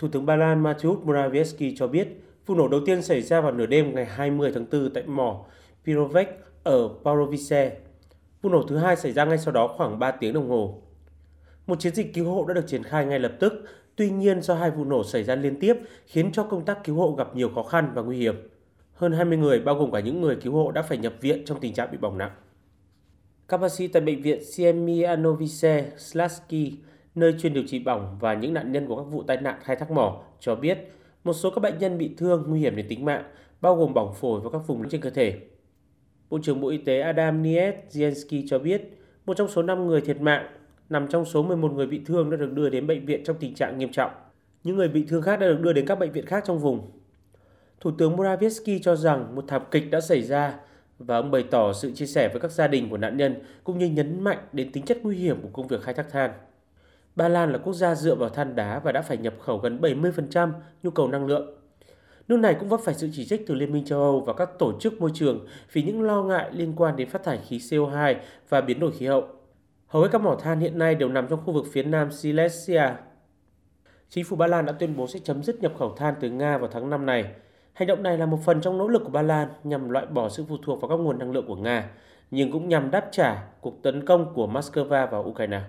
Thủ tướng Ba Lan Mateusz Morawiecki cho biết vụ nổ đầu tiên xảy ra vào nửa đêm ngày 20 tháng 4 tại mỏ Pirovec ở Parovice. Vụ nổ thứ hai xảy ra ngay sau đó khoảng 3 tiếng đồng hồ. Một chiến dịch cứu hộ đã được triển khai ngay lập tức, tuy nhiên do hai vụ nổ xảy ra liên tiếp khiến cho công tác cứu hộ gặp nhiều khó khăn và nguy hiểm. Hơn 20 người, bao gồm cả những người cứu hộ đã phải nhập viện trong tình trạng bị bỏng nặng. Các bác sĩ tại bệnh viện Siemianowice Slaski nơi chuyên điều trị bỏng và những nạn nhân của các vụ tai nạn khai thác mỏ, cho biết một số các bệnh nhân bị thương nguy hiểm đến tính mạng, bao gồm bỏng phổi và các vùng trên cơ thể. Bộ trưởng Bộ Y tế Adam Niedzielski cho biết, một trong số 5 người thiệt mạng nằm trong số 11 người bị thương đã được đưa đến bệnh viện trong tình trạng nghiêm trọng. Những người bị thương khác đã được đưa đến các bệnh viện khác trong vùng. Thủ tướng Morawiecki cho rằng một thảm kịch đã xảy ra và ông bày tỏ sự chia sẻ với các gia đình của nạn nhân cũng như nhấn mạnh đến tính chất nguy hiểm của công việc khai thác than. Ba Lan là quốc gia dựa vào than đá và đã phải nhập khẩu gần 70% nhu cầu năng lượng. Nước này cũng vấp phải sự chỉ trích từ Liên minh châu Âu và các tổ chức môi trường vì những lo ngại liên quan đến phát thải khí CO2 và biến đổi khí hậu. Hầu hết các mỏ than hiện nay đều nằm trong khu vực phía nam Silesia. Chính phủ Ba Lan đã tuyên bố sẽ chấm dứt nhập khẩu than từ Nga vào tháng 5 này. Hành động này là một phần trong nỗ lực của Ba Lan nhằm loại bỏ sự phụ thuộc vào các nguồn năng lượng của Nga, nhưng cũng nhằm đáp trả cuộc tấn công của Moscow vào Ukraine.